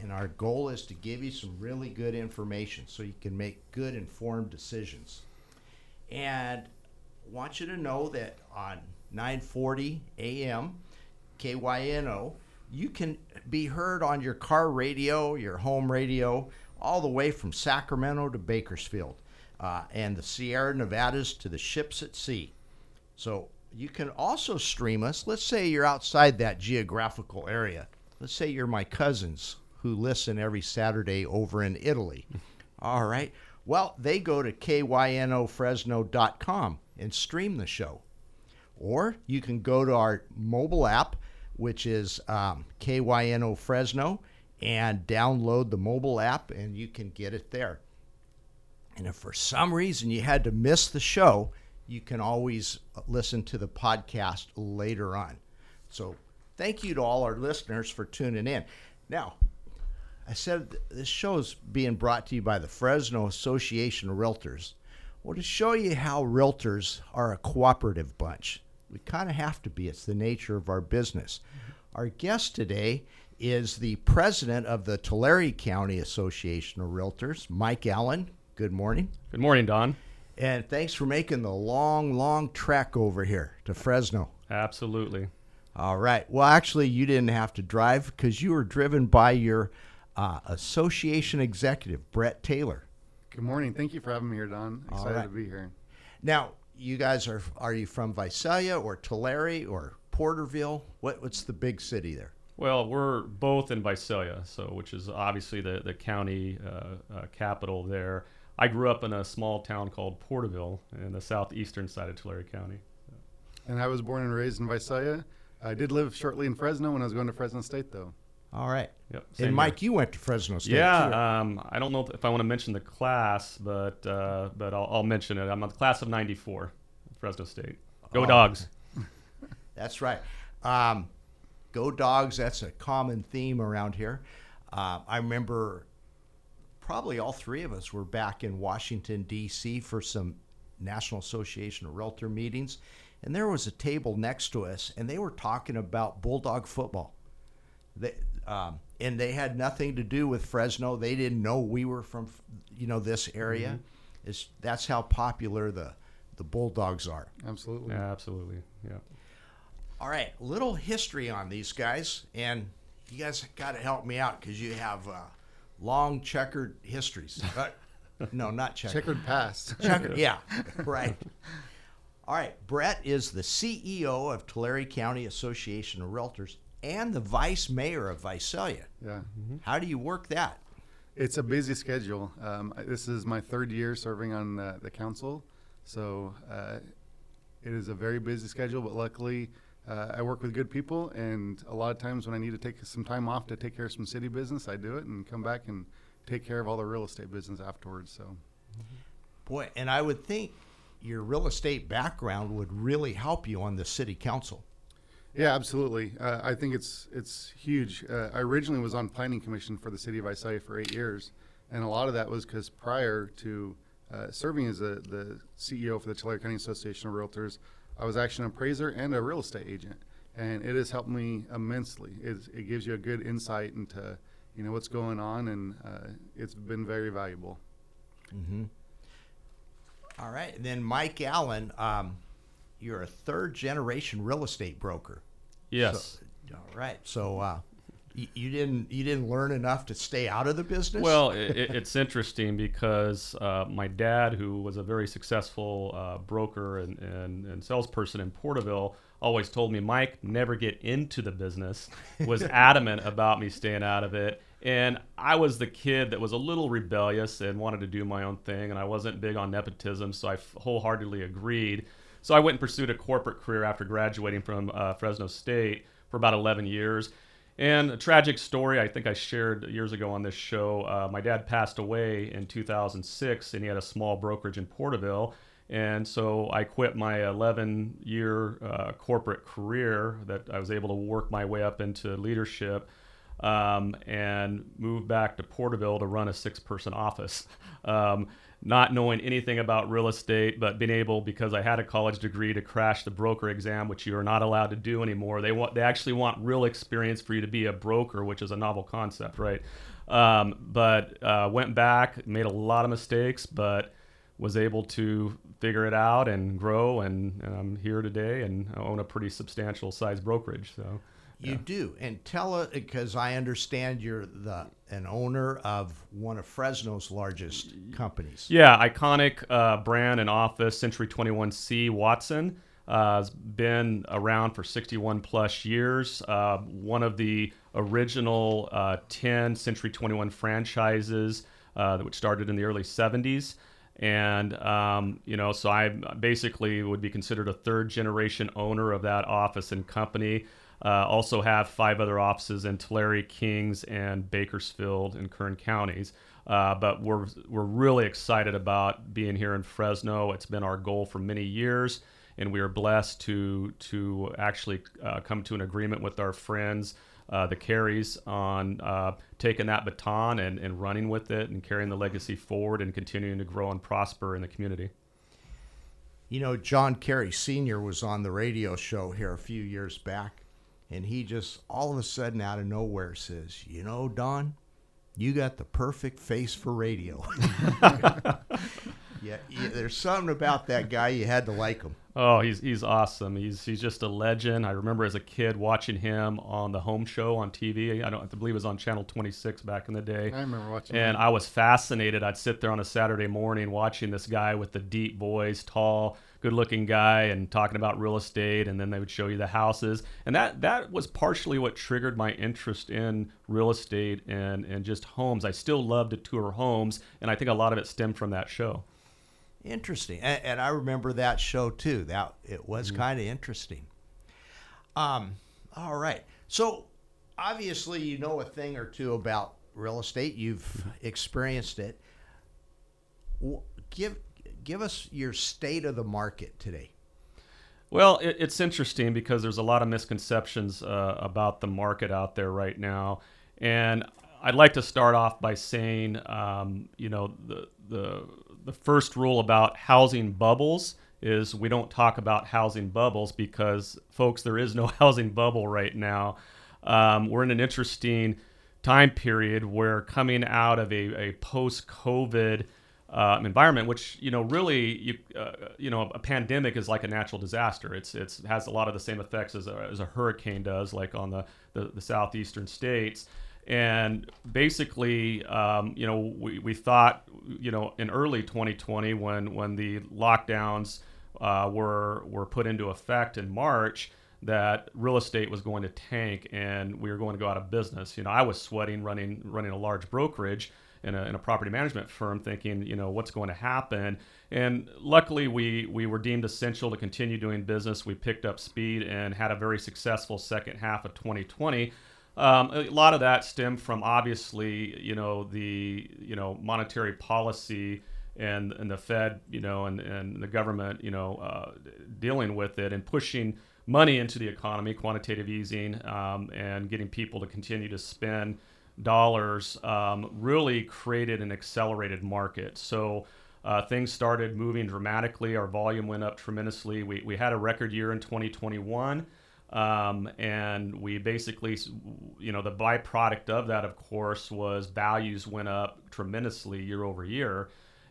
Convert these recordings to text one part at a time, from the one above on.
And our goal is to give you some really good information so you can make good, informed decisions. And want you to know that on 940 AM, KYNO, you can be heard on your car radio, your home radio, all the way from Sacramento to Bakersfield, uh, and the Sierra Nevadas to the ships at sea. So you can also stream us. Let's say you're outside that geographical area. Let's say you're my cousins who listen every Saturday over in Italy. All right. Well, they go to kynofresno.com and stream the show. Or you can go to our mobile app, which is um, KYNO Fresno, and download the mobile app, and you can get it there. And if for some reason you had to miss the show, you can always listen to the podcast later on. So thank you to all our listeners for tuning in. Now, I said this show is being brought to you by the Fresno Association of Realtors. Well, to show you how realtors are a cooperative bunch, we kind of have to be. It's the nature of our business. Our guest today is the president of the Tulare County Association of Realtors, Mike Allen. Good morning. Good morning, Don. And thanks for making the long, long trek over here to Fresno. Absolutely. All right. Well, actually, you didn't have to drive because you were driven by your uh, association executive, Brett Taylor. Good morning. Thank you for having me here, Don. Excited right. to be here. Now, you guys are are you from Visalia or Tulare or Porterville? What what's the big city there? Well, we're both in Visalia, so which is obviously the the county uh, uh, capital there. I grew up in a small town called Porterville in the southeastern side of Tulare County. And I was born and raised in Visalia. I did live shortly in Fresno when I was going to Fresno State, though. All right. Yep. And Mike, you went to Fresno State. too. Yeah. Um, I don't know if I want to mention the class, but uh, but I'll, I'll mention it. I'm a class of '94, Fresno State. Go Oh. Dogs! That's right. Um, go dogs. That's a common theme around here. Uh, I remember probably all three of us were back in Washington D.C. for some National Association of Realtor meetings, and there was a table next to us, and they were talking about bulldog football. They, um, and they had nothing to do with Fresno. They didn't know we were from, you know, this area. It's that's how popular the the bulldogs are. Absolutely. Yeah, absolutely. Yeah. All right, little history on these guys, and you guys got to help me out because you have uh, long checkered histories. Uh, no, not checkered. Checkered past. Checkered, yeah, right. All right, Brett is the CEO of Tulare County Association of Realtors and the vice mayor of Visalia. yeah. How do you work that? It's a busy schedule. Um, this is my third year serving on the, the council, so uh, it is a very busy schedule. But luckily, uh, I work with good people, and a lot of times when I need to take some time off to take care of some city business, I do it and come back and take care of all the real estate business afterwards. So Boy, and I would think your real estate background would really help you on the city council. Yeah, absolutely. Uh, I think it's it's huge. Uh, I originally was on planning commission for the city of Visalia for eight years, and a lot of that was because prior to uh, serving as a, the CEO for the Tulare County Association of Realtors, I was actually an appraiser and a real estate agent, and it has helped me immensely. It's, it gives you a good insight into you know what's going on, and uh, it's been very valuable. All right. And then Mike Allen, um, you're a third generation real estate broker. Yes. So, all right. So uh, you, you didn't you didn't learn enough to stay out of the business. Well, it, it- it's interesting because uh, my dad, who was a very successful uh, broker and, and, and salesperson in Porterville, always told me, Mike, never get into the business, was adamant about me staying out of it. And I was the kid that was a little rebellious and wanted to do my own thing, and I wasn't big on nepotism, so I wholeheartedly agreed. So I went and pursued a corporate career after graduating from uh, Fresno State for about 11 years. And a tragic story I think I shared years ago on this show. Uh, my dad passed away in 2006, and he had a small brokerage in Porterville. And so I quit my 11 year uh, corporate career that I was able to work my way up into leadership um, and moved back to Porterville to run a six person office. Um, not knowing anything about real estate, but being able because I had a college degree to crash the broker exam, which you are not allowed to do anymore. They want they actually want real experience for you to be a broker, which is a novel concept, right? Um, but uh, went back, made a lot of mistakes, but was able to figure it out and grow, and, and I'm here today and I own a pretty substantial size brokerage. So. You yeah. do, and tell us because I understand you're the an owner of one of Fresno's largest companies. Yeah, iconic uh, brand and office, Century 21C Watson. Uh, has been around for 61 plus years. Uh, one of the original uh, 10 Century 21 franchises, uh, which started in the early 70s. And, um, you know, so I basically would be considered a third generation owner of that office and company. Uh, also have five other offices in Tulare, Kings, and Bakersfield and Kern counties. Uh, but we're we're really excited about being here in Fresno. It's been our goal for many years, and we are blessed to to actually uh, come to an agreement with our friends, uh, the Carries, on uh, taking that baton and, and running with it and carrying the legacy forward and continuing to grow and prosper in the community. You know, John Kerry Sr. was on the radio show here a few years back and he just all of a sudden out of nowhere says, "You know, Don, you got the perfect face for radio." yeah, yeah, there's something about that guy you had to like him. Oh, he's he's awesome. He's he's just a legend. I remember as a kid watching him on the home show on TV. I don't I believe it was on channel 26 back in the day. I remember watching. And that. I was fascinated. I'd sit there on a Saturday morning watching this guy with the deep voice, tall, good looking guy and talking about real estate and then they would show you the houses. And that that was partially what triggered my interest in real estate and and just homes. I still love to tour homes and i think a lot of it stemmed from that show. Interesting. And, and i remember that show too. That it was mm-hmm. kind of interesting. Um all right. So obviously you know a thing or two about real estate. You've experienced it. Give give us your state of the market today. Well, it, it's interesting because there's a lot of misconceptions uh, about the market out there right now, and I'd like to start off by saying, um, you know, the the the first rule about housing bubbles is we don't talk about housing bubbles because, folks, there is no housing bubble right now. Um, we're in an interesting time period where coming out of a, a post-COVID uh, environment, which you know really you uh, you know a pandemic is like a natural disaster. It's it's it has a lot of the same effects as a, as a hurricane does, like on the, the, the southeastern states. And basically, um, you know, we, we thought, you know, in early 2020 when when the lockdowns uh, were were put into effect in March, that real estate was going to tank and we were going to go out of business. You know, I was sweating running running a large brokerage in a, in a property management firm thinking, you know, what's going to happen. And luckily, we, we were deemed essential to continue doing business. We picked up speed and had a very successful second half of 2020. Um, a lot of that stemmed from obviously, you know, the you know monetary policy and and the Fed, you know, and, and the government, you know, uh, dealing with it and pushing money into the economy, quantitative easing, um, and getting people to continue to spend dollars um, really created an accelerated market. So uh, things started moving dramatically. Our volume went up tremendously. We, we had a record year in 2021. Um, and we basically, you know, the byproduct of that, of course, was values went up tremendously year over year.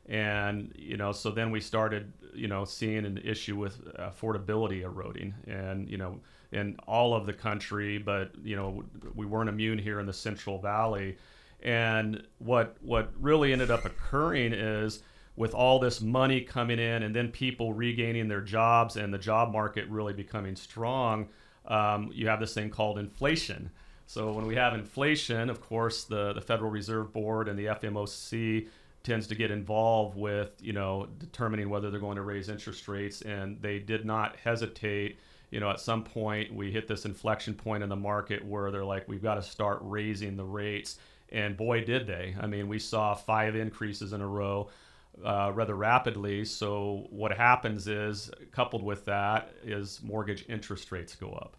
And, you know, so then we started, you know, seeing an issue with affordability eroding. And, you know, in all of the country, but you know we weren't immune here in the Central Valley. And what what really ended up occurring is with all this money coming in, and then people regaining their jobs, and the job market really becoming strong, um, you have this thing called inflation. So when we have inflation, of course, the the Federal Reserve Board and the FOMC tends to get involved with you know determining whether they're going to raise interest rates, and they did not hesitate you know, at some point we hit this inflection point in the market where they're like, we've got to start raising the rates. And boy, did they. I mean, we saw five increases in a row uh, rather rapidly. So, what happens is, coupled with that, is mortgage interest rates go up.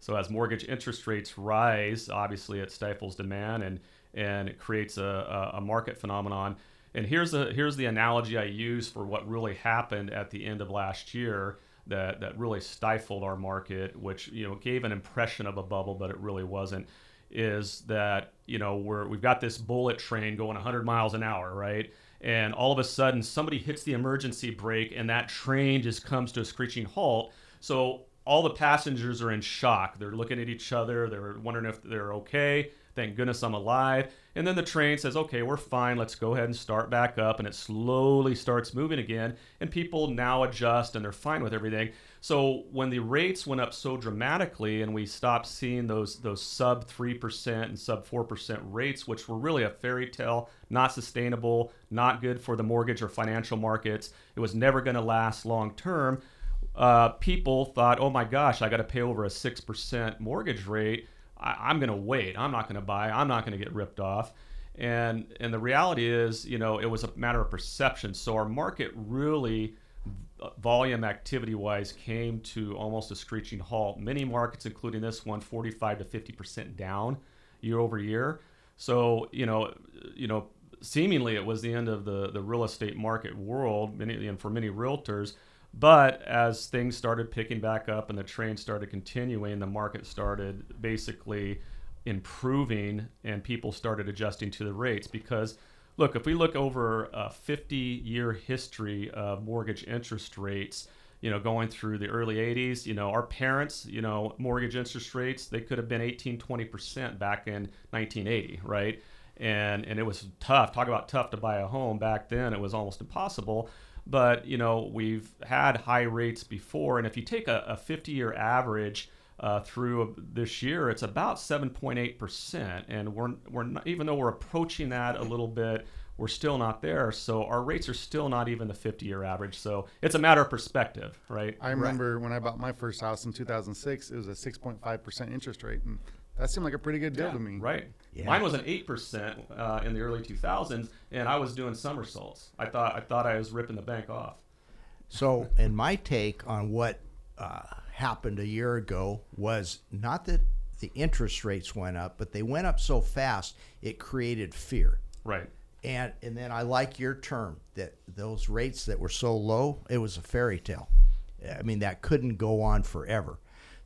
So, as mortgage interest rates rise, obviously it stifles demand and, and it creates a, a market phenomenon. And here's, a, here's the analogy I use for what really happened at the end of last year that that really stifled our market, which you know gave an impression of a bubble, but it really wasn't. Is that you know we're we've got this bullet train going 100 miles an hour, right? And all of a sudden somebody hits the emergency brake, and that train just comes to a screeching halt. So all the passengers are in shock. They're looking at each other. They're wondering if they're okay. Thank goodness I'm alive. And then the train says, okay, we're fine. Let's go ahead and start back up. And it slowly starts moving again. And people now adjust and they're fine with everything. So when the rates went up so dramatically and we stopped seeing those, those sub 3% and sub 4% rates, which were really a fairy tale, not sustainable, not good for the mortgage or financial markets, it was never going to last long term. Uh, people thought, oh my gosh, I got to pay over a 6% mortgage rate I, am going to wait. I'm not going to buy. I'm not going to get ripped off. And and the reality is, you know, it was a matter of perception. So our market really volume activity wise came to almost a screeching halt. Many markets, including this one, 45 to 50 percent down year over year. So you know, you know, seemingly it was the end of the the real estate market world. Many and for many realtors, but as things started picking back up and the train started continuing, the market started basically improving and people started adjusting to the rates. Because look if we look over a 50 year history of mortgage interest rates you know going through the early 80s you know our parents you know mortgage interest rates they could have been 18 20% back in 1980 right? And and it was tough. Talk about tough to buy a home. Back then it was almost impossible but you know we've had high rates before, and if you take a, a 50-year average uh, through this year, it's about 7.8 percent, and we're we're not, even though we're approaching that a little bit, we're still not there. So our rates are still not even the 50-year average. So it's a matter of perspective, right? I remember right. when I bought my first house in 2006, it was a 6.5 percent interest rate, and that seemed like a pretty good deal yeah, to me. Right. Yeah. Mine was an eight percent uh, in the early 2000s, and I was doing somersaults. I thought I thought I was ripping the bank off. So, and my take on what uh, happened a year ago was not that the interest rates went up, but they went up so fast it created fear. Right. And and then I like your term that those rates that were so low, it was a fairy tale. I mean, that couldn't go on forever.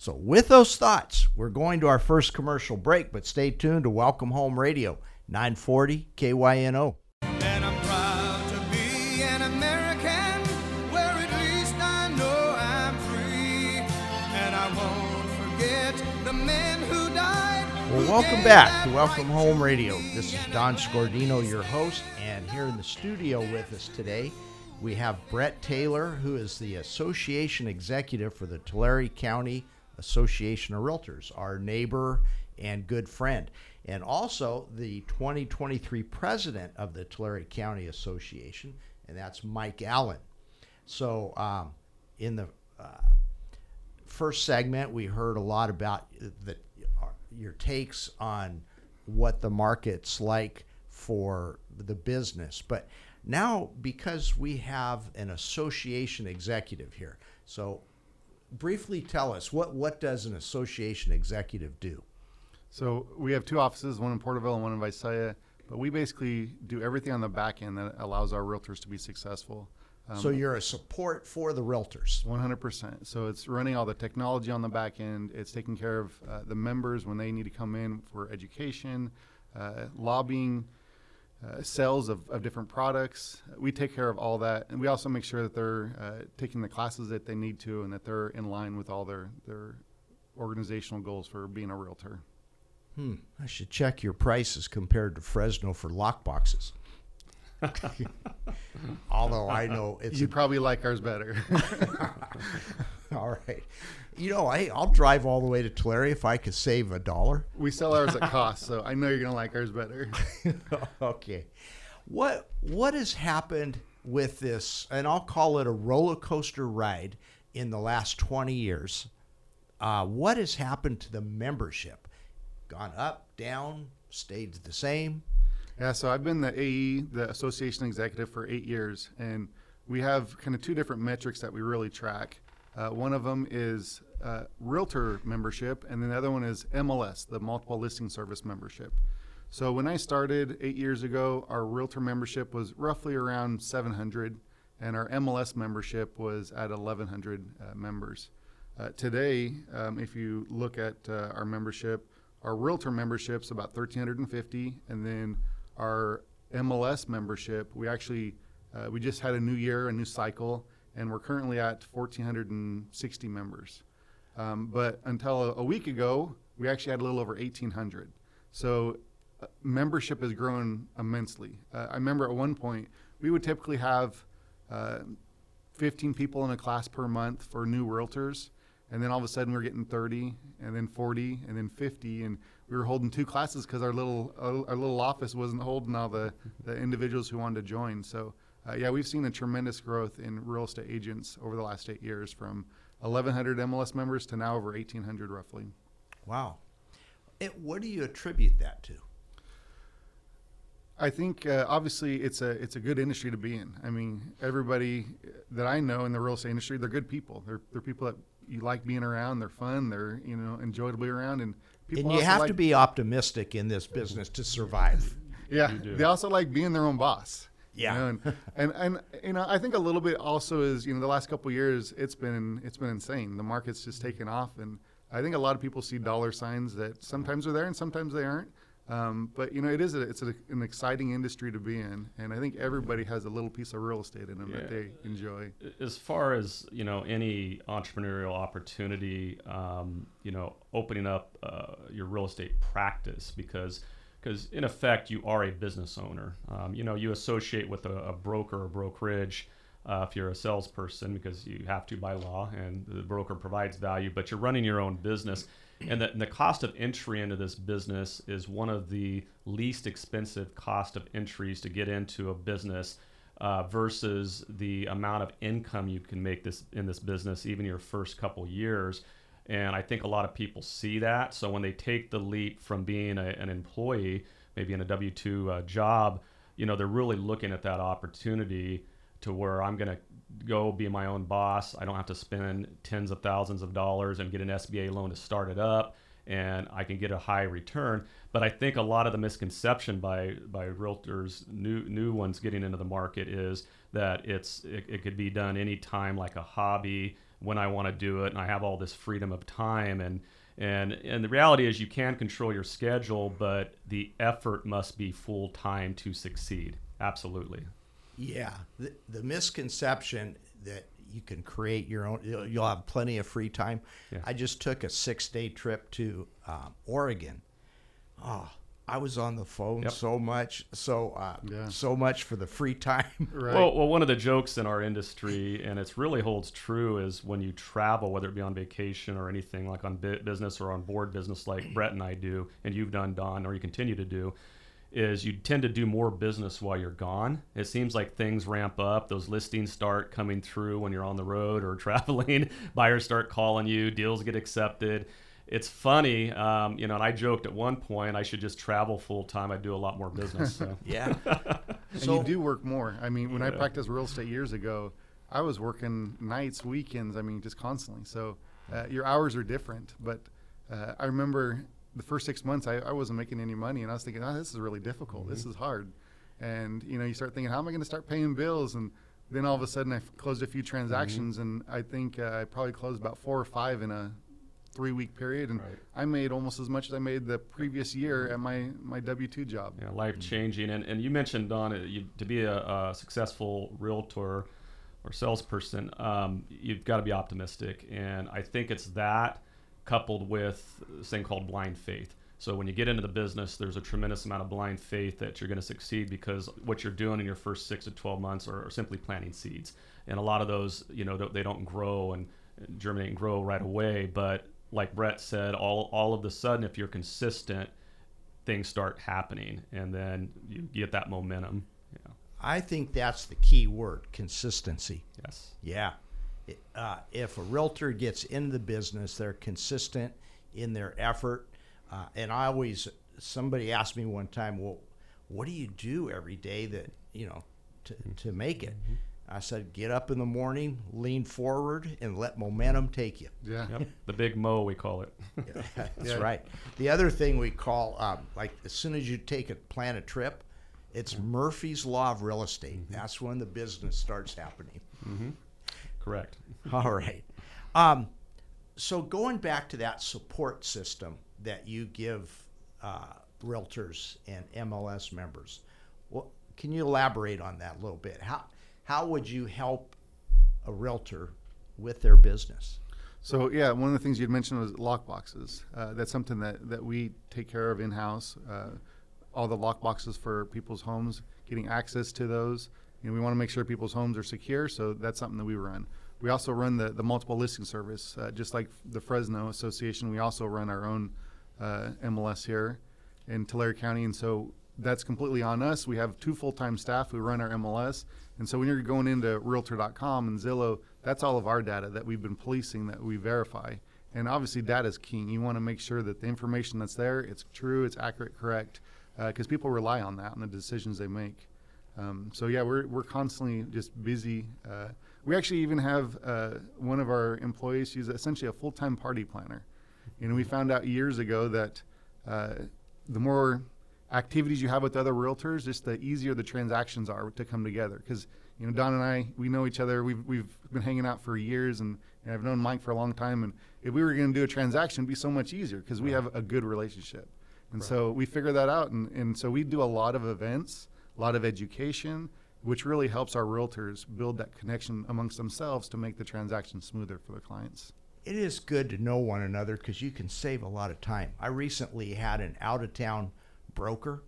So, with those thoughts, we're going to our first commercial break, but stay tuned to Welcome Home Radio, 940 KYNO. And I'm proud to be an American, where at least I know I'm free. And I won't forget the men who died. Well, welcome back to Welcome Home Radio. This is Don Scordino, your host, and here in the studio with us today, we have Brett Taylor, who is the Association Executive for the Tulare County Association of Realtors, our neighbor and good friend, and also the 2023 president of the Tulare County Association, and that's Mike Allen. So, um, in the uh, first segment, we heard a lot about the, your takes on what the market's like for the business. But now, because we have an association executive here, so briefly tell us what what does an association executive do? So we have two offices, one in Porterville and one in Visalia, but we basically do everything on the back end that allows our realtors to be successful. Um, so you're a support for the realtors. 100%. So it's running all the technology on the back end. It's taking care of uh, the members when they need to come in for education, uh, lobbying, uh, sales of, of different products. We take care of all that, and we also make sure that they're uh, taking the classes that they need to, and that they're in line with all their their organizational goals for being a realtor. Hmm. I should check your prices compared to Fresno for lock boxes. Although I know it's you probably like ours better. all right. You know, I I'll drive all the way to Tulare if I could save a dollar. We sell ours at cost, so I know you're gonna like ours better. okay. What what has happened with this, and I'll call it a roller coaster ride in the last 20 years Uh, what has happened to the membership? Gone up, down, stayed the same? Yeah, so I've been the AE, the association executive, for eight years, and we have kind of two different metrics that we really track. Uh, one of them is uh, realtor membership, and the other one is MLS, the multiple listing service membership. So when I started eight years ago, our realtor membership was roughly around 700, and our MLS membership was at 1,100 uh, members. Uh, today, um, if you look at uh, our membership, our realtor membership's about 1,350, and then our MLS membership, we actually uh, we just had a new year, a new cycle, and we're currently at 1,460 members. Um, but until a, a, week ago, we actually had a little over 1,800. So uh, membership has grown immensely. Uh, I remember at one point we would typically have uh, 15 people in a class per month for new realtors, and then all of a sudden we we're getting 30, and then 40, and then 50, and we were holding two classes because our little our little office wasn't holding all the, the individuals who wanted to join. So uh, yeah, we've seen a tremendous growth in real estate agents over the last eight years, from 1,100 MLS members to now over 1,800 roughly. Wow. It, what do you attribute that to? I think uh, obviously it's a it's a good industry to be in. I mean, everybody that I know in the real estate industry, they're good people. They're they're people that you like being around. They're fun. They're you know enjoyable to be around, and people. And you have like, to be optimistic in this business to survive. Yeah, they also like being their own boss. Yeah, you know, and, and, and you know I think a little bit also is you know the last couple years it's been it's been insane. The market's just taken off, and I think a lot of people see dollar signs that sometimes are there and sometimes they aren't. Um, but you know, it is a, it's a, an exciting industry to be in, and I think everybody has a little piece of real estate in them yeah. that they enjoy. As far as you know, any entrepreneurial opportunity, um, you know, opening up uh, your real estate practice because because in effect you are a business owner. Um, you know, you associate with a, a broker or brokerage uh, if you're a salesperson because you have to by law, and the broker provides value. But you're running your own business, and the, and the cost of entry into this business is one of the least expensive cost of entries to get into a business. Uh, versus the amount of income you can make this in this business, even your first couple years. And I think a lot of people see that. So when they take the leap from being a, an employee, maybe in a W 2 uh, job, you know, they're really looking at that opportunity to where I'm going to go be my own boss. I don't have to spend tens of thousands of dollars and get an SBA loan to start it up and I can get a high return. But I think a lot of the misconception by by realtors, new new ones getting into the market, is that it's it, it could be done anytime like a hobby when I want to do it, and I have all this freedom of time. And and and the reality is, you can control your schedule, but the effort must be full time to succeed. Absolutely. Yeah, the, the misconception that you can create your own, you'll have plenty of free time. Yeah. I just took a six day trip to um, Oregon. Oh, I was on the phone yep. so much, so uh, yeah. so much for the free time. right. Well, well, one of the jokes in our industry, and it really holds true, is when you travel, whether it be on vacation or anything like on business or on board business, like Brett and I do, and you've done, Don, or you continue to do, is you tend to do more business while you're gone. It seems like things ramp up. Those listings start coming through when you're on the road or traveling. Buyers start calling you. Deals get accepted it's funny, um, you know. And I joked at one point I should just travel full time. I'd do a lot more business. So. yeah, and so, you do work more. I mean, when yeah. I practiced real estate years ago, I was working nights, weekends. I mean, just constantly. So uh, your hours are different. But uh, I remember the first six months, I, I, wasn't making any money, and I was thinking, oh, this is really difficult. Mm-hmm. This is hard. And you know, you start thinking, how am I going to start paying bills? And then all of a sudden, I closed a few transactions, mm-hmm. and I think uh, I probably closed about four or five in a three week period, and right. I made almost as much as I made the previous year at my my W two job. Yeah, life changing. And and you mentioned Don, you, to be a, a, successful realtor or salesperson, um, you've got to be optimistic, and I think it's that coupled with this thing called blind faith. So when you get into the business, there's a tremendous amount of blind faith that you're going to succeed because what you're doing in your first six to 12 months are, are simply planting seeds, and a lot of those, you know, they don't grow and germinate and grow right away, but like Brett said, all all of the sudden, if you're consistent, things start happening, and then you get that momentum. I think that's the key word: consistency. Yes. Yeah. Uh, if a realtor gets into the business, they're consistent in their effort. Uh, and I always, somebody asked me one time, well, what do you do every day that, you know, to, to make it? I said, get up in the morning, lean forward, and let momentum take you. Yeah. Yep. the big mo we call it. That's Yeah. right. The other thing we call, um, like, as soon as you take a plan a trip, it's Murphy's Law of Real Estate. That's when the business starts happening. Correct. All right. Um, so going back to that support system that you give uh, realtors and MLS members, well, can you elaborate on that a little bit? How how would you help a realtor with their business? So yeah, one of the things you'd mentioned was lock boxes. Uh, that's something that, that we take care of in house. Uh, all the lock boxes for people's homes, getting access to those. You know, we want to make sure people's homes are secure, so that's something that we run. We also run the, the multiple listing service, uh, just like the Fresno Association. We also run our own uh, MLS here in Tulare County, and so that's completely on us. We have two full-time staff who run our MLS, and so when you're going into Realtor.com and Zillow, that's all of our data that we've been policing that we verify. And obviously, data is. You want to make sure that the information that's there, it's true, it's accurate, correct, because people rely on that and the decisions they make. Um, so yeah, we're we're constantly just busy. Uh, we actually even have uh, one of our employees. She's essentially a full-time party planner. You know, we found out years ago that uh, the more activities you have with other realtors, just the easier the transactions are to come together. Because you know, Don and I, we know each other. We've we've been hanging out for years, and, and I've known Mike for a long time. And if we were going to do a transaction, it'd be so much easier because we have a good relationship. And so we figured that out, and, and so we do a lot of events, a lot of education, which really helps our realtors build that connection amongst themselves to make the transaction smoother for their clients. It is good to know one another because you can save a lot of time. I recently had an out of town broker,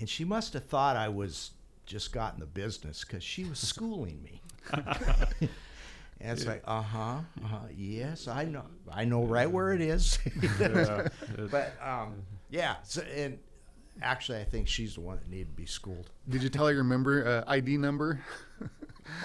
and she must have thought I was just got in the business because she was schooling me. and it's like, uh huh, uh-huh, yes, I know, I know right where it is. But um, yeah, so, and actually, I think she's the one that needed to be schooled. Did you tell her your member uh, ID number?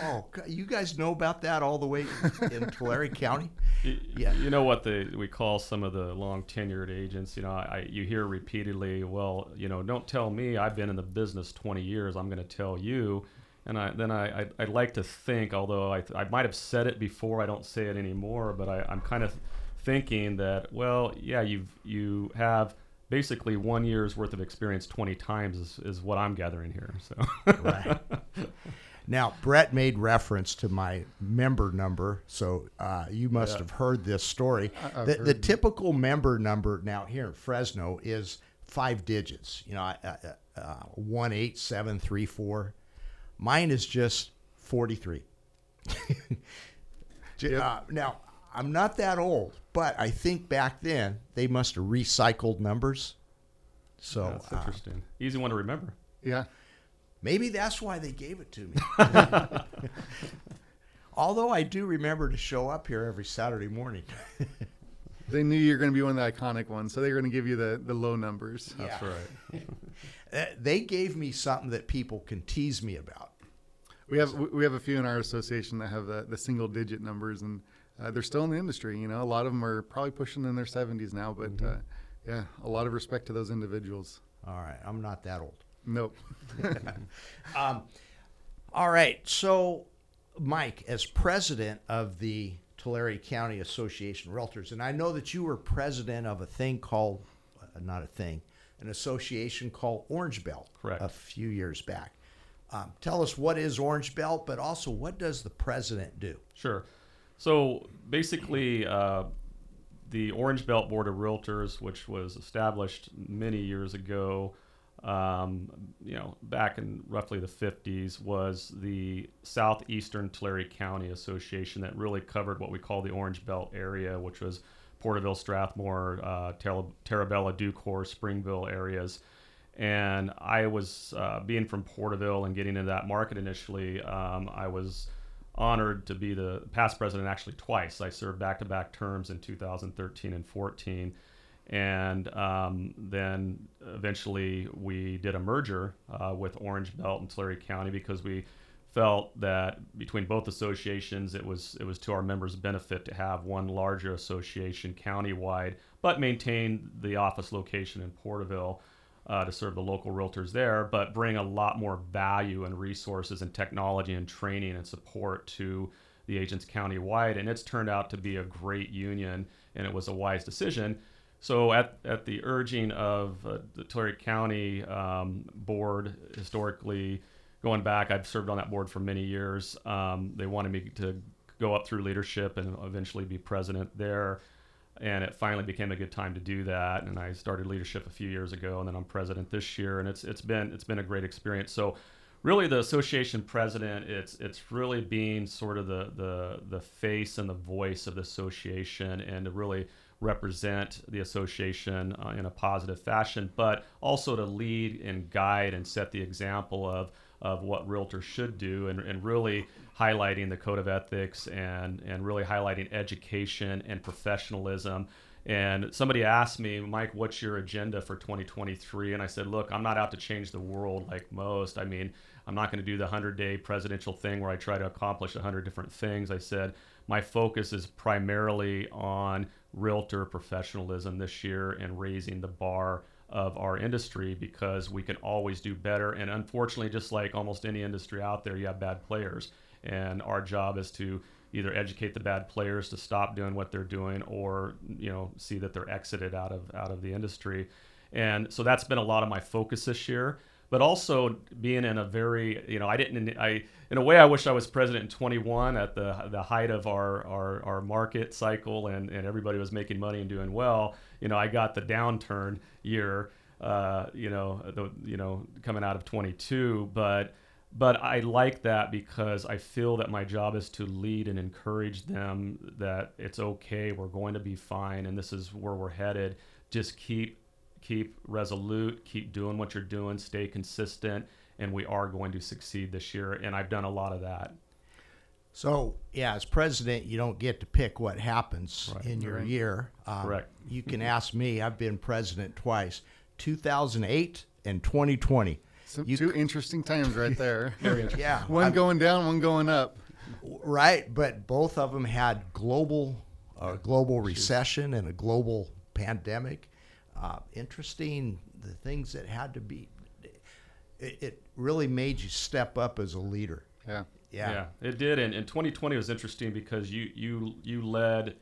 Oh, you guys know about that all the way in Tulare County? Y- Yeah. You know what the we call some of the long tenured agents. You know, I, you hear repeatedly, well, you know, don't tell me I've been in the business 20 years. I'm going to tell you. And I, then I, I, I'd like to think, although I, I might have said it before, I don't say it anymore, but I, I'm kind of thinking that, well, yeah, you've, you have basically one year's worth of experience 20 times is, is what I'm gathering here. So, Right. Now, Brett made reference to my member number, so uh, you must have heard this story. The, the typical member number now here in Fresno is five digits. You know, uh, uh, uh, one eight seven three four. Mine is just forty three. uh, now, I'm not that old, but I think back then they must have recycled numbers. So that's uh, interesting. Easy one to remember. Yeah. Maybe that's why they gave it to me. Although I do remember to show up here every Saturday morning. They knew you were going to be one of the iconic ones, so they were going to give you the, the low numbers. Yeah. That's right. They gave me something that people can tease me about. We have we- we have a few in our association that have the, the single digit numbers, and uh, they're still in the industry. You know, a lot of them are probably pushing in their 70s now, but uh, yeah, a lot of respect to those individuals. All right, I'm not that old. Nope. Um, all right, so Mike, as president of the Tulare County Association of Realtors, and I know that you were president of a thing called, uh, not a thing, an association called Orange Belt Correct. a few years back. Um, tell us what is Orange Belt, but also what does the president do? Sure. So basically, uh, the Orange Belt Board of Realtors, which was established many years ago, um, you know, back in roughly the 50s, was the Southeastern Tulare County Association that really covered what we call the Orange Belt area, which was Porterville, Strathmore, uh, Terra Bella, Ducor, Springville areas. And I was uh, being from Porterville and getting into that market initially. Um, I was honored to be the past president actually twice. I served back-to-back terms in 2013 and 14, and um, then eventually we did a merger uh, with Orange Belt and Tulare County because we felt that between both associations, it was it was to our members' benefit to have one larger association countywide, but maintain the office location in Porterville. Uh, to serve the local realtors there, but bring a lot more value and resources and technology and training and support to the agents countywide. And it's turned out to be a great union, and it was a wise decision. So, at, at the urging of uh, the Tulare County um, Board, historically, going back, I've served on that board for many years. Um, they wanted me to go up through leadership and eventually be president there. And it finally became a good time to do that. And I started leadership a few years ago, and then I'm president this year. And it's it's been it's been a great experience. So, really, the association president, it's it's really being sort of the the the face and the voice of the association, and to really represent the association uh, in a positive fashion, but also to lead and guide and set the example of of what realtors should do and, and really highlighting the code of ethics and, and really highlighting education and professionalism. And somebody asked me, Mike, what's your agenda for 2023? And I said, look, I'm not out to change the world like most. I mean, I'm not going to do the 100 day presidential thing where I try to accomplish 100 different things. I said, my focus is primarily on realtor professionalism this year and raising the bar of our industry because we can always do better. And unfortunately, just like almost any industry out there, you have bad players. And our job is to either educate the bad players to stop doing what they're doing or you know see that they're exited out of out of the industry. And so that's been a lot of my focus this year. But also being in a very you know I didn't I in a way I wish I was president in 21 at the the height of our our, our market cycle and, and everybody was making money and doing well. You know I got the downturn year uh, you know the you know coming out of 22 but but I like that because I feel that my job is to lead and encourage them that it's okay we're going to be fine and this is where we're headed just keep keep resolute, keep doing what you're doing, stay consistent, and we are going to succeed this year. And I've done a lot of that. So, yeah, as president, you don't get to pick what happens Right. in your Right. year. Um, Correct. You can ask me. I've been president twice 2008 and 2020. Some You two interesting times right there. Yeah. one I'm- going down, one going up. Right, but both of them had global, uh, global recession and a global pandemic. Uh, interesting, the things that had to be. It, it really made you step up as a leader. Yeah. Yeah. it did. And, and 2020 was interesting because you you you led.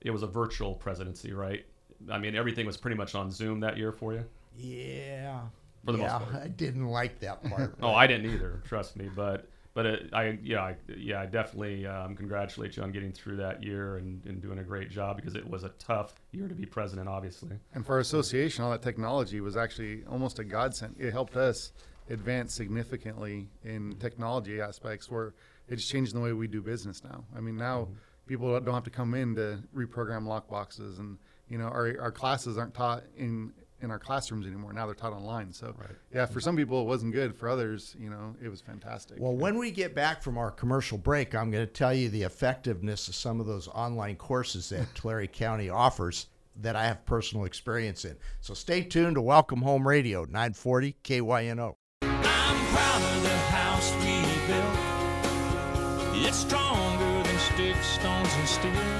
It was a virtual presidency, right? I mean, everything was pretty much on Zoom that year for you. Yeah. For the most yeah, part. I didn't like that part. Oh, I didn't either. Trust me, but but it, I yeah I, yeah I definitely um, congratulate you on getting through that year and, and doing a great job because it was a tough year to be president, obviously. And for our association, all that technology was actually almost a godsend. It helped us advance significantly in technology aspects where it's changing the way we do business now. I mean, now people don't have to come in to reprogram lock boxes and, you know, our, our classes aren't taught in, in our classrooms anymore. Now they're taught online. So, yeah, for some people it wasn't good. For others, you know, it was fantastic. Well, when we get back from our commercial break, I'm going to tell you the effectiveness of some of those online courses that Tulare County offers that I have personal experience in. So stay tuned to Welcome Home Radio, 940 KYNO. I'm proud of the house we built. It's stronger than sticks, stones, and steel.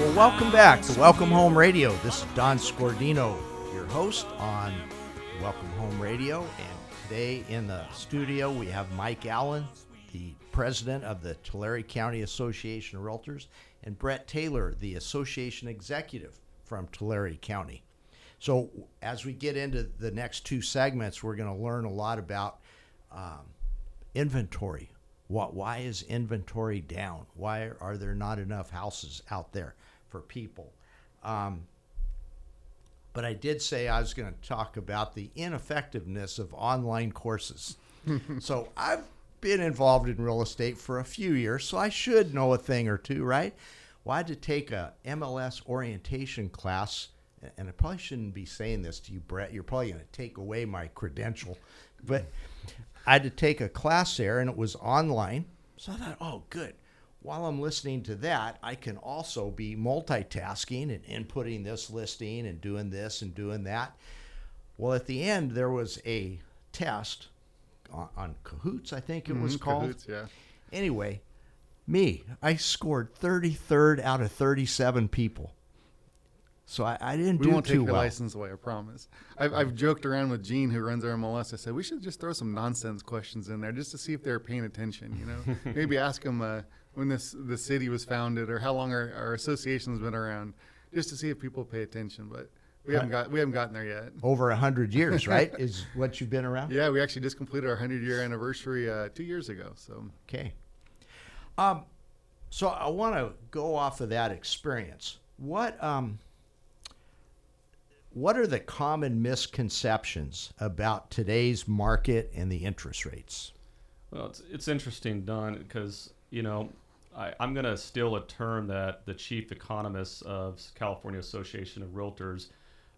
Well, welcome back to Welcome Home Radio. This is Don Scordino, your host on Welcome Home Radio. And today in the studio, we have Mike Allen, the president of the Tulare County Association of Realtors, and Brett Taylor, the association executive from Tulare County. So, as we get into the next two segments, we're going to learn a lot about um, inventory. What? Why is inventory down? Why are there not enough houses out there for people? Um, but I did say I was going to talk about the ineffectiveness of online courses. so I've been involved in real estate for a few years, so I should know a thing or two, right? Well, I had to take a MLS orientation class, and I probably shouldn't be saying this to you, Brett. You're probably going to take away my credential, but I had to take a class there, and it was online. So I thought, oh, good. While I'm listening to that, I can also be multitasking and inputting this listing and doing this and doing that. Well, at the end, there was a test on, on Kahoots, I think it was Mhm, called. Kahoots, yeah. Anyway, me, I scored 33rd out of 37 people. So I, I didn't do too well. We do won't too take your well. license away, I promise. I've, I've joked around with Gene, who runs our MLS. I said we should just throw some nonsense questions in there just to see if they're paying attention. You know, maybe ask them uh, when this the city was founded or how long our, our association's been around, just to see if people pay attention. But we haven't got we haven't gotten there yet. Over 100 years, right? Is what you've been around? Yeah, we actually just completed our hundred year anniversary uh, two years ago. So Okay. Um, so I want to go off of that experience. What um, what are the common misconceptions about today's market and the interest rates? Well, it's, it's interesting, Don, because, you know, I, I'm going to steal a term that the chief economist of California Association of Realtors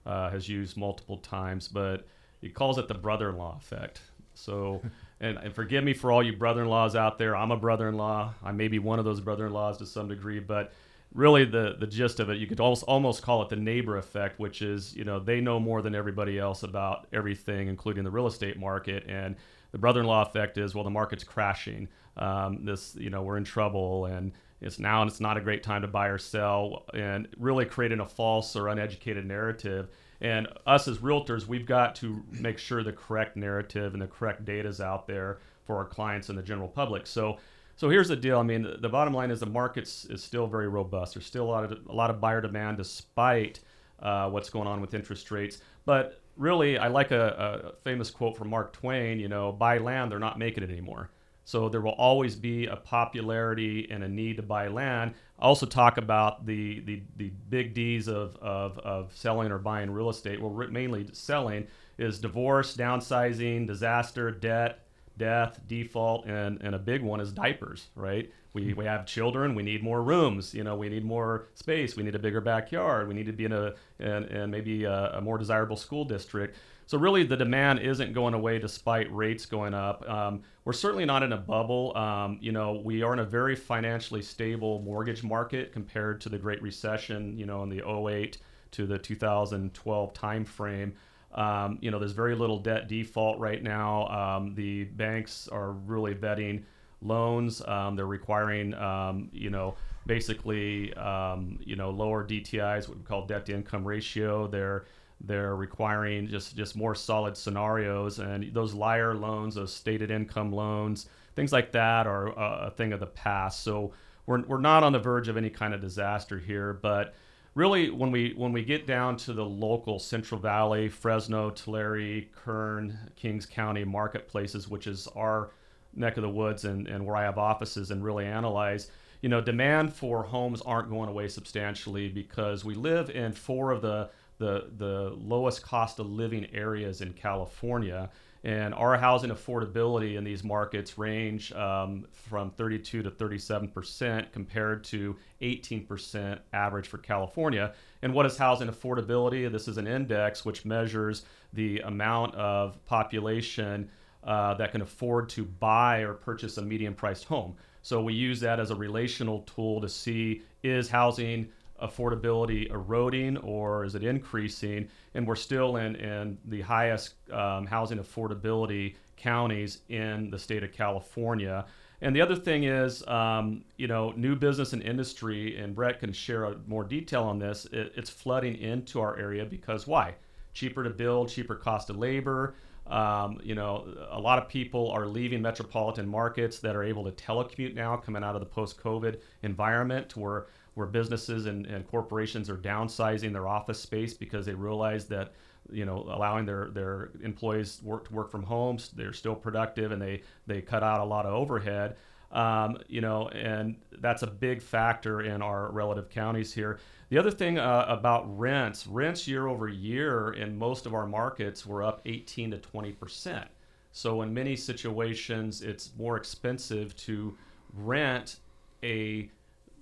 uh, has used multiple times, but he calls it the brother in law effect. So, and, and forgive me for all you brother in laws out there. I'm a brother in law. I may be one of those brother in laws to some degree, but really the, the gist of it, you could almost, almost call it the neighbor effect, which is, you know, they know more than everybody else about everything, including the real estate market. And the brother-in-law effect is, well, the market's crashing. Um, this, you know, we're in trouble, and it's now and it's not a great time to buy or sell, and really creating a false or uneducated narrative. And us as realtors, we've got to make sure the correct narrative and the correct data is out there for our clients and the general public. So, so here's the deal. I mean, the, bottom line is the market is still very robust. There's still a lot of a lot of buyer demand despite uh, what's going on with interest rates. But really, I like a, a famous quote from Mark Twain. You know, buy land, they're not making it anymore. So there will always be a popularity and a need to buy land. I also talk about the the, the big D's of, of, of selling or buying real estate. Well, mainly selling is divorce, downsizing, disaster, debt, death, default, and, and a big one is diapers, right? We, we have children, we need more rooms, you know, we need more space, we need a bigger backyard, we need to be in a, and, maybe a, a more desirable school district. So really the demand isn't going away despite rates going up. Um, we're certainly not in a bubble. Um, you know, we are in a very financially stable mortgage market compared to the Great Recession, you know, in the 08 to the 2012 timeframe. Um, you know, there's very little debt default right now. Um, the banks are really vetting loans. Um, they're requiring, um, you know, basically, um, you know, lower DTIs, what we call debt to income ratio. They're they're requiring just just more solid scenarios, and those liar loans, those stated income loans, things like that are a, a thing of the past. So we're we're not on the verge of any kind of disaster here, but really when we when we get down to the local Central Valley, Fresno, Tulare, Kern, Kings County marketplaces, which is our neck of the woods and, and where I have offices and really analyze, you know, demand for homes aren't going away substantially because we live in four of the the, the lowest cost of living areas in California. And our housing affordability in these markets range um, from 32 to 37 percent compared to 18 percent average for California. And what is housing affordability? This is an index which measures the amount of population uh, that can afford to buy or purchase a medium priced home. So we use that as a relational tool to see is housing affordability eroding or is it increasing? And we're still in, in the highest um, housing affordability counties in the state of California. And the other thing is, um, you know, new business and industry, and Brett can share a, more detail on this. It, it's flooding into our area because why? Cheaper to build, cheaper cost of labor. Um, you know, a lot of people are leaving metropolitan markets that are able to telecommute now, coming out of the post-COVID environment, to where where businesses and, and corporations are downsizing their office space because they realize that you know allowing their their employees work to work from homes they're still productive and they they cut out a lot of overhead. Um, you know and that's a big factor in our relative counties here. The other thing uh, about rents rents year over year in most of our markets were up 18 to 20 percent. So in many situations it's more expensive to rent a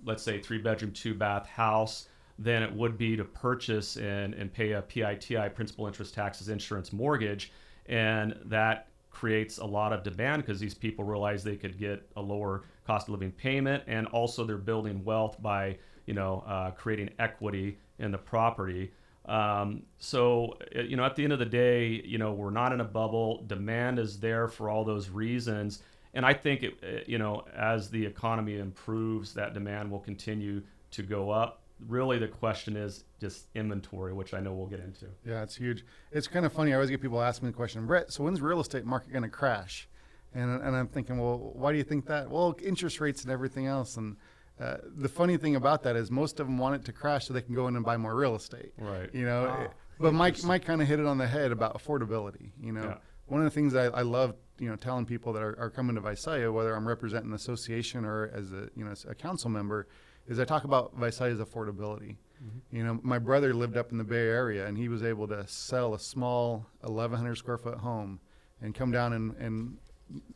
let's say three bedroom two bath house than it would be to purchase and, and pay a PITI principal interest taxes insurance mortgage and that creates a lot of demand because these people realize they could get a lower cost of living payment and also they're building wealth by you know uh, creating equity in the property Um, so, uh, you know, at the end of the day, you know, we're not in a bubble. Demand is there for all those reasons. And I think, it, uh, you know, as the economy improves, that demand will continue to go up. Really, the question is just inventory, which I know we'll get into. Yeah, it's huge. It's kind of funny. I always get people asking me the question, Brett, so when's the real estate market going to crash? And, and I'm thinking, well, why do you think that? Well, interest rates and everything else. And uh, the funny thing about that is most of them want it to crash so they can go in and buy more real estate. Right. You know, Oh, but Mike, Mike kind of hit it on the head about affordability. You know, Yeah. One of the things I, I love, you know, telling people that are, are coming to Visalia, whether I'm representing an association or as a, you know, a council member, is I talk about Visalia's affordability. Mm-hmm. You know, my brother lived up in the Bay Area and he was able to sell a small 1,100 square foot home and come down and, and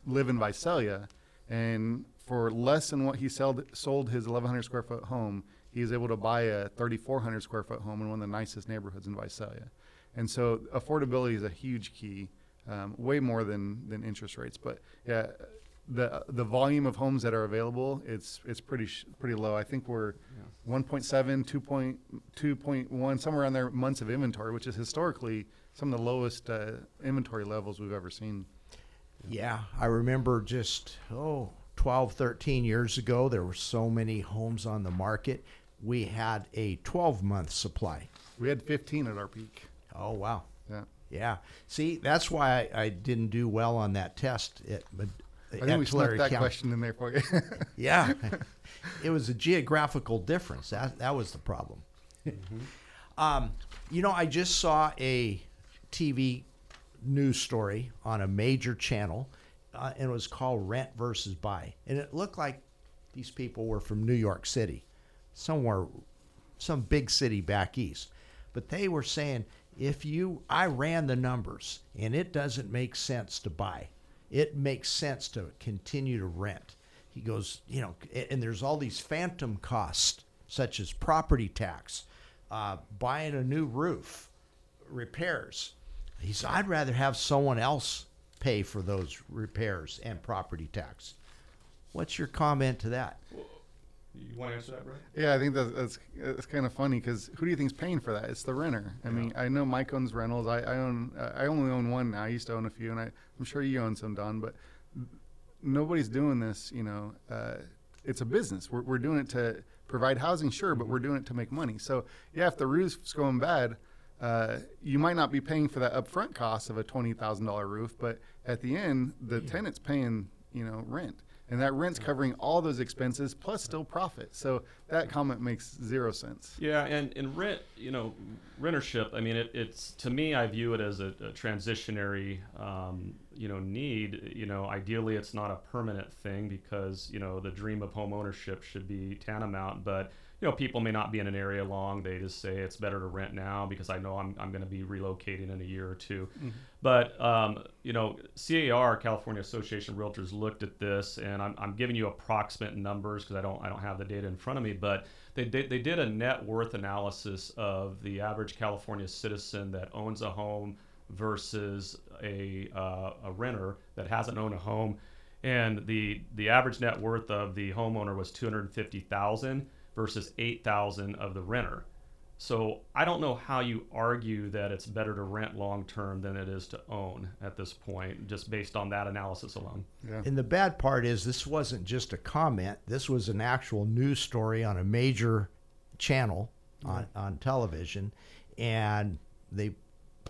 live in Visalia. And for less than what he sold, sold his 1,100 square foot home, he was able to buy a 3,400 square foot home in one of the nicest neighborhoods in Visalia. And so affordability is a huge key, um, way more than, than interest rates. But yeah, the the volume of homes that are available, it's it's pretty sh- pretty low. I think we're 1.7, 2.2.1, somewhere around there months of inventory, which is historically some of the lowest uh, inventory levels we've ever seen. Yeah, I remember just, oh, 12, 13 years ago, there were so many homes on the market. We had a 12 month supply. We had 15 at our peak. Oh, wow. Yeah. See, that's why I, I didn't do well on that test. At, I think we snuck that County. question in there for you. Yeah. it was a geographical difference. That, that was the problem. um, you know, I just saw a TV news story on a major channel, uh, and it was called Rent versus Buy. And it looked like these people were from New York City, somewhere, some big city back east. But they were saying, if you, I ran the numbers, and it doesn't make sense to buy. It makes sense to continue to rent. He goes, you know, and there's all these phantom costs, such as property tax, uh, buying a new roof, repairs. He said, I'd rather have someone else pay for those repairs and property tax. What's your comment to that? You want to answer that, Brett? yeah, I think that's that's, that's kind of funny because who do you think's paying for that? It's the renter. I mean, I know Mike owns rentals. I, I own uh, I only own one now. I used to own a few, and I, I'm sure you own some, Don. But nobody's doing this. You know, uh, it's a business. We're, we're doing it to provide housing, sure, but we're doing it to make money. So yeah, if the roof's going bad, uh, you might not be paying for that upfront cost of a twenty thousand dollar roof, but at the end, the tenant's paying you know rent, and that rent's covering all those expenses plus still profit. So that comment makes zero sense. Yeah, and, and rent, you know, rentership. I mean, it, it's to me, I view it as a, a transitionary, um, you know, need. You know, ideally, it's not a permanent thing because you know the dream of home ownership should be tantamount. But you know, people may not be in an area long. They just say it's better to rent now because I know I'm, I'm going to be relocating in a year or 2 But um, you know, CAR, California Association of Realtors, looked at this, and I'm, I'm giving you approximate numbers because I don't I don't have the data in front of me. But they did they did a net worth analysis of the average California citizen that owns a home versus a uh, a renter that hasn't owned a home, and the the average net worth of the homeowner was two hundred fifty thousand versus eight thousand of the renter. So I don't know how you argue that it's better to rent long term than it is to own at this point, just based on that analysis alone. Yeah. And the bad part is this wasn't just a comment. This was an actual news story on a major channel on, on television, and they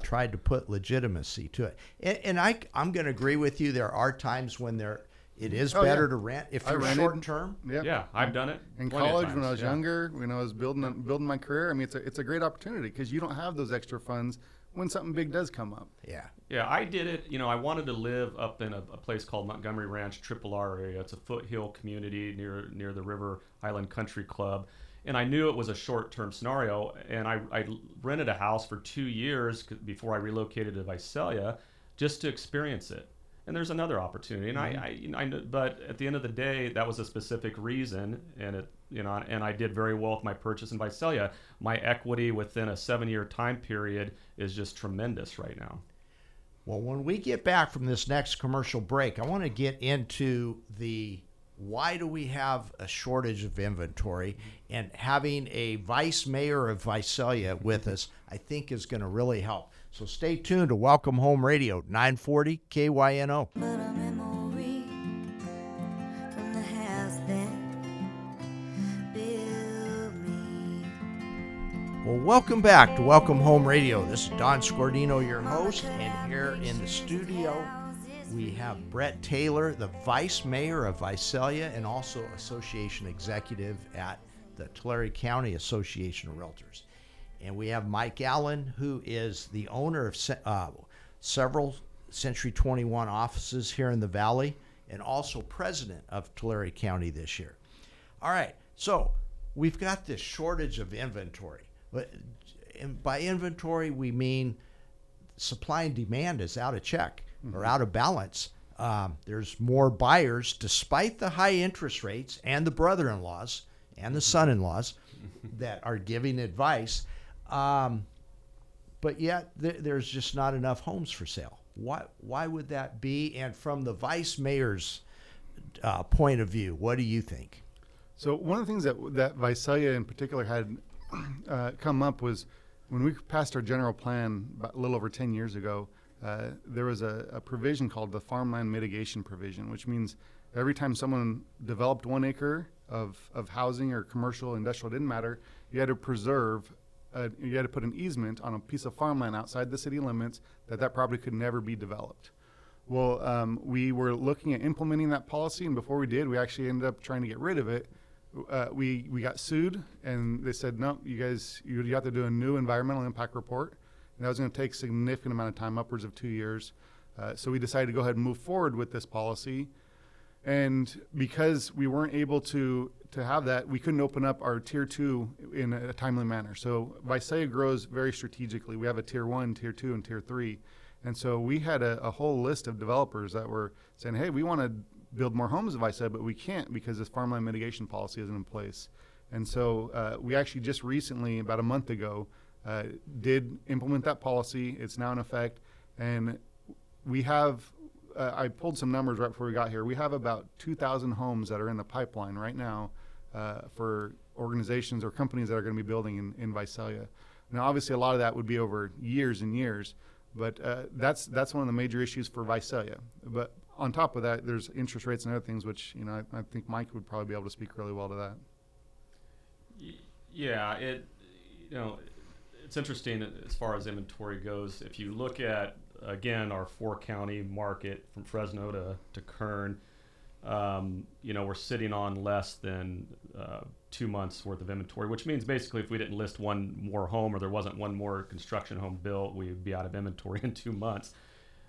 tried to put legitimacy to it. And, and I, I'm going to agree with you. There are times when there it is Oh, better yeah. to rent if I you're rented. short term. Yeah. Yeah, I've done it In plenty of college, when I times, was yeah. younger, when I was building building my career, I mean, it's a it's a great opportunity because you don't have those extra funds when something big does come up. Yeah. Yeah, I did it. You know, I wanted to live up in a, a place called Montgomery Ranch, Triple R area. It's a foothill community near near the River Island Country Club, and I knew it was a short-term scenario. And I, I rented a house for two years c- before I relocated to Visalia, just to experience it. And there's another opportunity, and I, mm-hmm. I, you know, I, but at the end of the day, that was a specific reason, and it, you know, and I did very well with my purchase in Visalia. My equity within a seven-year time period is just tremendous right now. Well, when we get back from this next commercial break, I want to get into the why do we have a shortage of inventory? And having a vice mayor of Visalia with us, I think, is going to really help. So stay tuned to Welcome Home Radio, 940 KYNO. but a memory from the house that built me. Well, welcome back to Welcome Home Radio. This is Don Scordino, your host, and here in the studio we have Brett Taylor, the Vice Mayor of Visalia and also Association Executive at the Tulare County Association of Realtors. And we have Mike Allen, who is the owner of uh, several Century 21 offices here in the Valley and also president of Tulare County this year. All right, so we've got this shortage of inventory. But and by inventory, we mean supply and demand is out of check or out of balance. Um, there's more buyers, despite the high interest rates and the brother-in-laws and the son-in-laws that are giving advice. Um, but yet th- there's just not enough homes for sale. Why? Why would that be? And from the vice mayor's uh, point of view, what do you think? So one of the things that that Visalia in particular had uh, come up was when we passed our general plan a little over 10 years ago. Uh, there was a, a provision called the farmland mitigation provision, which means every time someone developed one acre of, of housing or commercial, industrial, didn't matter, you had to preserve, uh, you had to put an easement on a piece of farmland outside the city limits that that property could never be developed. Well, um, we were looking at implementing that policy, and before we did, we actually ended up trying to get rid of it. Uh, we we got sued, and they said, no, you guys, you, you have to do a new environmental impact report, and that was going to take a significant amount of time, upwards of two years. Uh, so we decided to go ahead and move forward with this policy, and because we weren't able to to have that, we couldn't open up our tier two in a timely manner. So Visalia grows very strategically. We have a tier one, tier two, and tier three. And so we had a, a whole list of developers that were saying, hey, we want to build more homes at Visalia, but we can't because this farmland mitigation policy isn't in place. And so uh, we actually just recently, about a month ago, uh, did implement that policy. It's now in effect. And we have, uh, I pulled some numbers right before we got here. We have about 2,000 homes that are in the pipeline right now uh, for organizations or companies that are going to be building in, in Visalia. Now, obviously, a lot of that would be over years and years, but uh, that's that's one of the major issues for Visalia. But on top of that, there's interest rates and other things, which you know I, I think Mike would probably be able to speak really well to that. Yeah, it you know it's interesting as far as inventory goes. If you look at again our four county market from Fresno to to Kern, um, you know we're sitting on less than uh, two months worth of inventory, which means basically if we didn't list one more home or there wasn't one more construction home built, we'd be out of inventory in two months.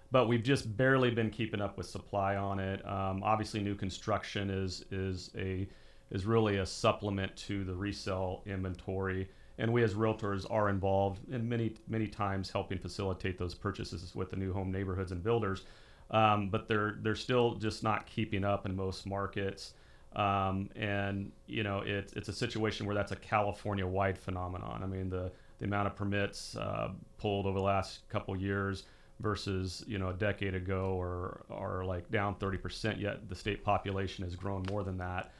But we've just barely been keeping up with supply on it. Um, obviously, new construction is is a is really a supplement to the resale inventory. And we as realtors are involved in many, many times helping facilitate those purchases with the new home neighborhoods and builders. Um, but they're, they're still just not keeping up in most markets. Um, and, you know, it's, it's a situation where that's a California wide phenomenon. I mean, the, the amount of permits uh, pulled over the last couple years versus you know a decade ago or are like down 30% yet the state population has grown more than that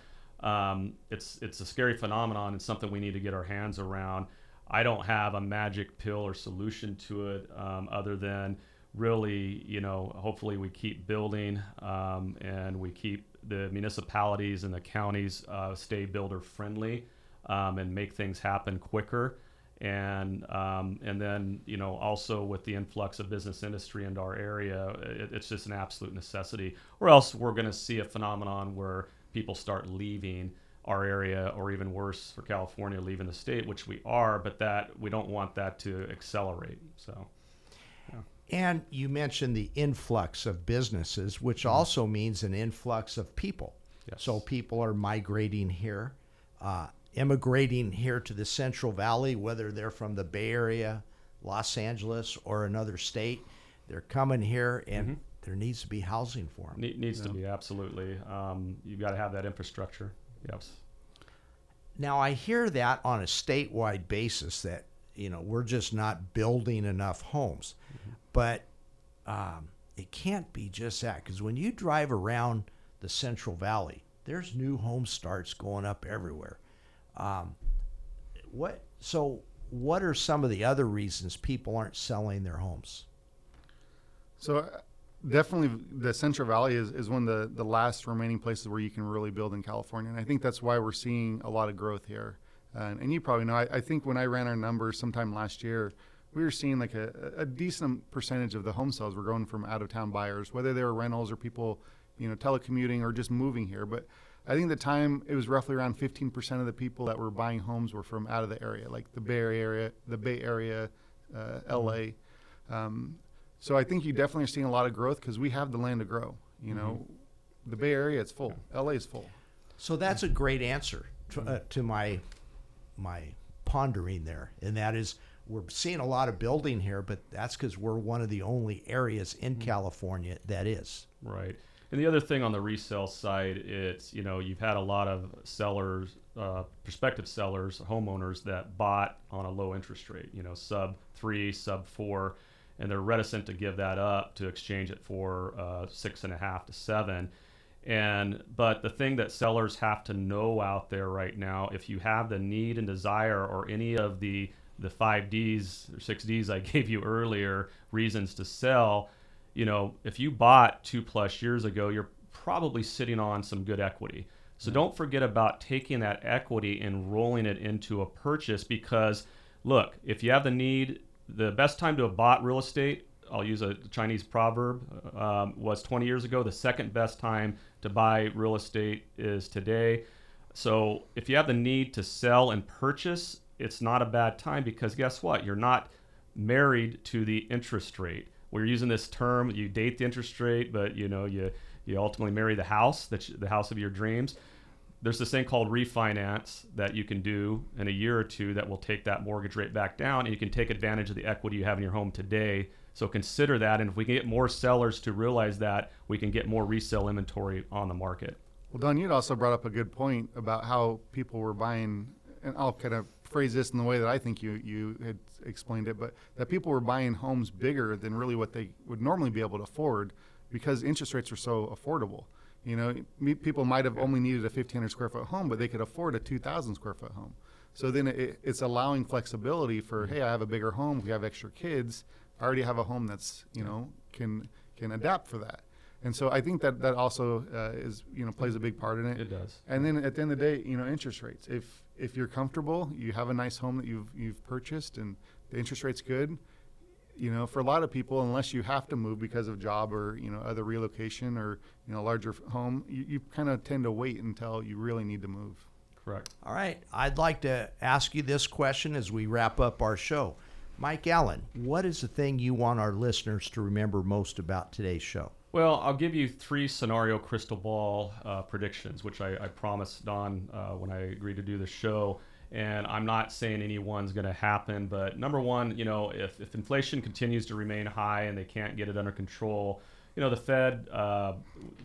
um, it's it's a scary phenomenon and something we need to get our hands around i don't have a magic pill or solution to it um, other than really you know hopefully we keep building um, and we keep the municipalities and the counties uh, stay builder friendly um, and make things happen quicker and um, and then you know also with the influx of business industry into our area, it, it's just an absolute necessity. Or else we're going to see a phenomenon where people start leaving our area, or even worse for California, leaving the state, which we are. But that we don't want that to accelerate. So And you mentioned the influx of businesses, which also means an influx of people. Yes. So people are migrating here, uh, immigrating here to the Central Valley, whether they're from the Bay Area, Los Angeles, or another state. They're coming here, and there needs to be housing for them. ne- needs to be absolutely. Um, you've got to have that infrastructure. Yes. Now I hear that on a statewide basis that you know we're just not building enough homes, but um, it can't be just that because when you drive around the Central Valley, there's new home starts going up everywhere. Um, what? So, what are some of the other reasons people aren't selling their homes? So definitely the Central Valley is, is one of the, the last remaining places where you can really build in California. And I think that's why we're seeing a lot of growth here. Uh, and you probably know, I, I think when I ran our numbers sometime last year, we were seeing like a, a decent percentage of the home sales were going from out of town buyers, whether they were rentals or people, you know, telecommuting or just moving here. But I think the time it was roughly around 15% of the people that were buying homes were from out of the area, like the Bay Area, the Bay Area, uh, LA. Um, so I think you definitely are seeing a lot of growth because we have the land to grow. You know, the Bay Area it's full, LA is full. So that's a great answer to, uh, to my my pondering there, and that is we're seeing a lot of building here, but that's because we're one of the only areas in California that is. Right. And the other thing on the resale side, it's you know you've had a lot of sellers, uh, prospective sellers, homeowners that bought on a low interest rate, you know sub three, sub four, and they're reticent to give that up to exchange it for uh, six and a half to seven. And but the thing that sellers have to know out there right now, if you have the need and desire or any of the the five Ds or six Ds I gave you earlier, reasons to sell, you know, if you bought two plus years ago, you're probably sitting on some good equity. So don't forget about taking that equity and rolling it into a purchase because look, if you have the need, the best time to have bought real estate, I'll use a Chinese proverb, um, was 20 years ago. The second best time to buy real estate is today. So if you have the need to sell and purchase, it's not a bad time because guess what? You're not married to the interest rate. We're using this term. You date the interest rate, but you know you you ultimately marry the house, that's the house of your dreams. There's this thing called refinance that you can do in a year or two that will take that mortgage rate back down, and you can take advantage of the equity you have in your home today. So consider that, and if we can get more sellers to realize that, we can get more resale inventory on the market. Well, Don, you'd also brought up a good point about how people were buying, and I'll kind of phrase this in the way that I think you, you had explained it, but that people were buying homes bigger than really what they would normally be able to afford because interest rates are so affordable. You know, me, people might have only needed a 1,500 square foot home, but they could afford a 2,000 square foot home. So then it, it's allowing flexibility for, hey, I have a bigger home, we have extra kids, I already have a home that's, you know, can can adapt for that. And so I think that that also uh, is, you know, plays a big part in it. It does. And then at the end of the day, you know, interest rates. If if you're comfortable, you have a nice home that you've you've purchased, and the interest rate's good. You know, for a lot of people, unless you have to move because of job or you know other relocation or you know larger home, you, you kind of tend to wait until you really need to move. Correct. All right, I'd like to ask you this question as we wrap up our show. Mike Allen, what is the thing you want our listeners to remember most about today's show? Well, I'll give you three scenario crystal ball uh, predictions, which I, I promised Don uh, when I agreed to do the show. And I'm not saying any one's going to happen, but number one, you know, if, if inflation continues to remain high and they can't get it under control, you know, the Fed, uh,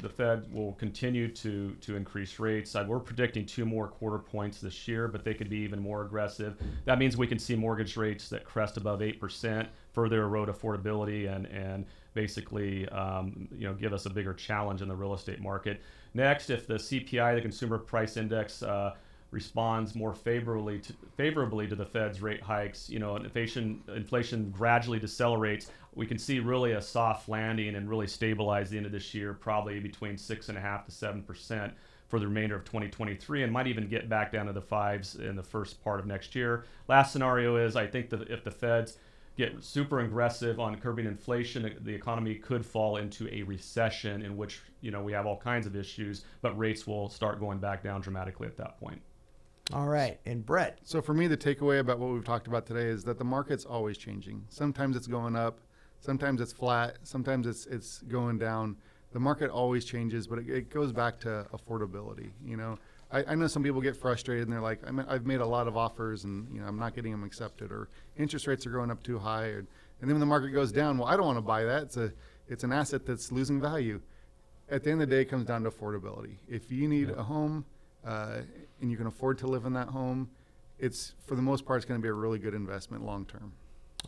the Fed will continue to to increase rates. Uh, we're predicting two more quarter points this year, but they could be even more aggressive. That means we can see mortgage rates that crest above eight percent, further erode affordability, and and basically, um, you know, give us a bigger challenge in the real estate market. Next, if the CPI, the Consumer Price Index, uh, responds more favorably to, favorably to the Fed's rate hikes, you know, inflation inflation gradually decelerates, we can see really a soft landing and really stabilize the end of this year, probably between six and a half to seven percent for the remainder of 2023, and might even get back down to the fives in the first part of next year. Last scenario is I think that if the Feds get super aggressive on curbing inflation, the economy could fall into a recession in which you know we have all kinds of issues, but rates will start going back down dramatically at that point. All right, and Brett, So for me, the takeaway about what we've talked about today is that the market's always changing. Sometimes it's going up, sometimes it's flat, sometimes it's it's going down. The market always changes, but it, it goes back to affordability. You know, I, I know some people get frustrated and they're like, I I've made a lot of offers and you know I'm not getting them accepted, or interest rates are going up too high, or, and then when the market goes down, well, I don't want to buy that. It's a it's an asset that's losing value. At the end of the day, it comes down to affordability. If you need a home uh, and you can afford to live in that home, it's for the most part it's going to be a really good investment long term.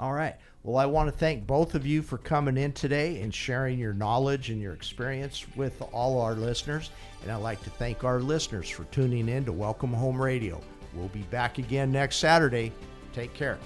All right. Well, I want to thank both of you for coming in today and sharing your knowledge and your experience with all our listeners. And I'd like to thank our listeners for tuning in to Welcome Home Radio. We'll be back again next Saturday. Take care.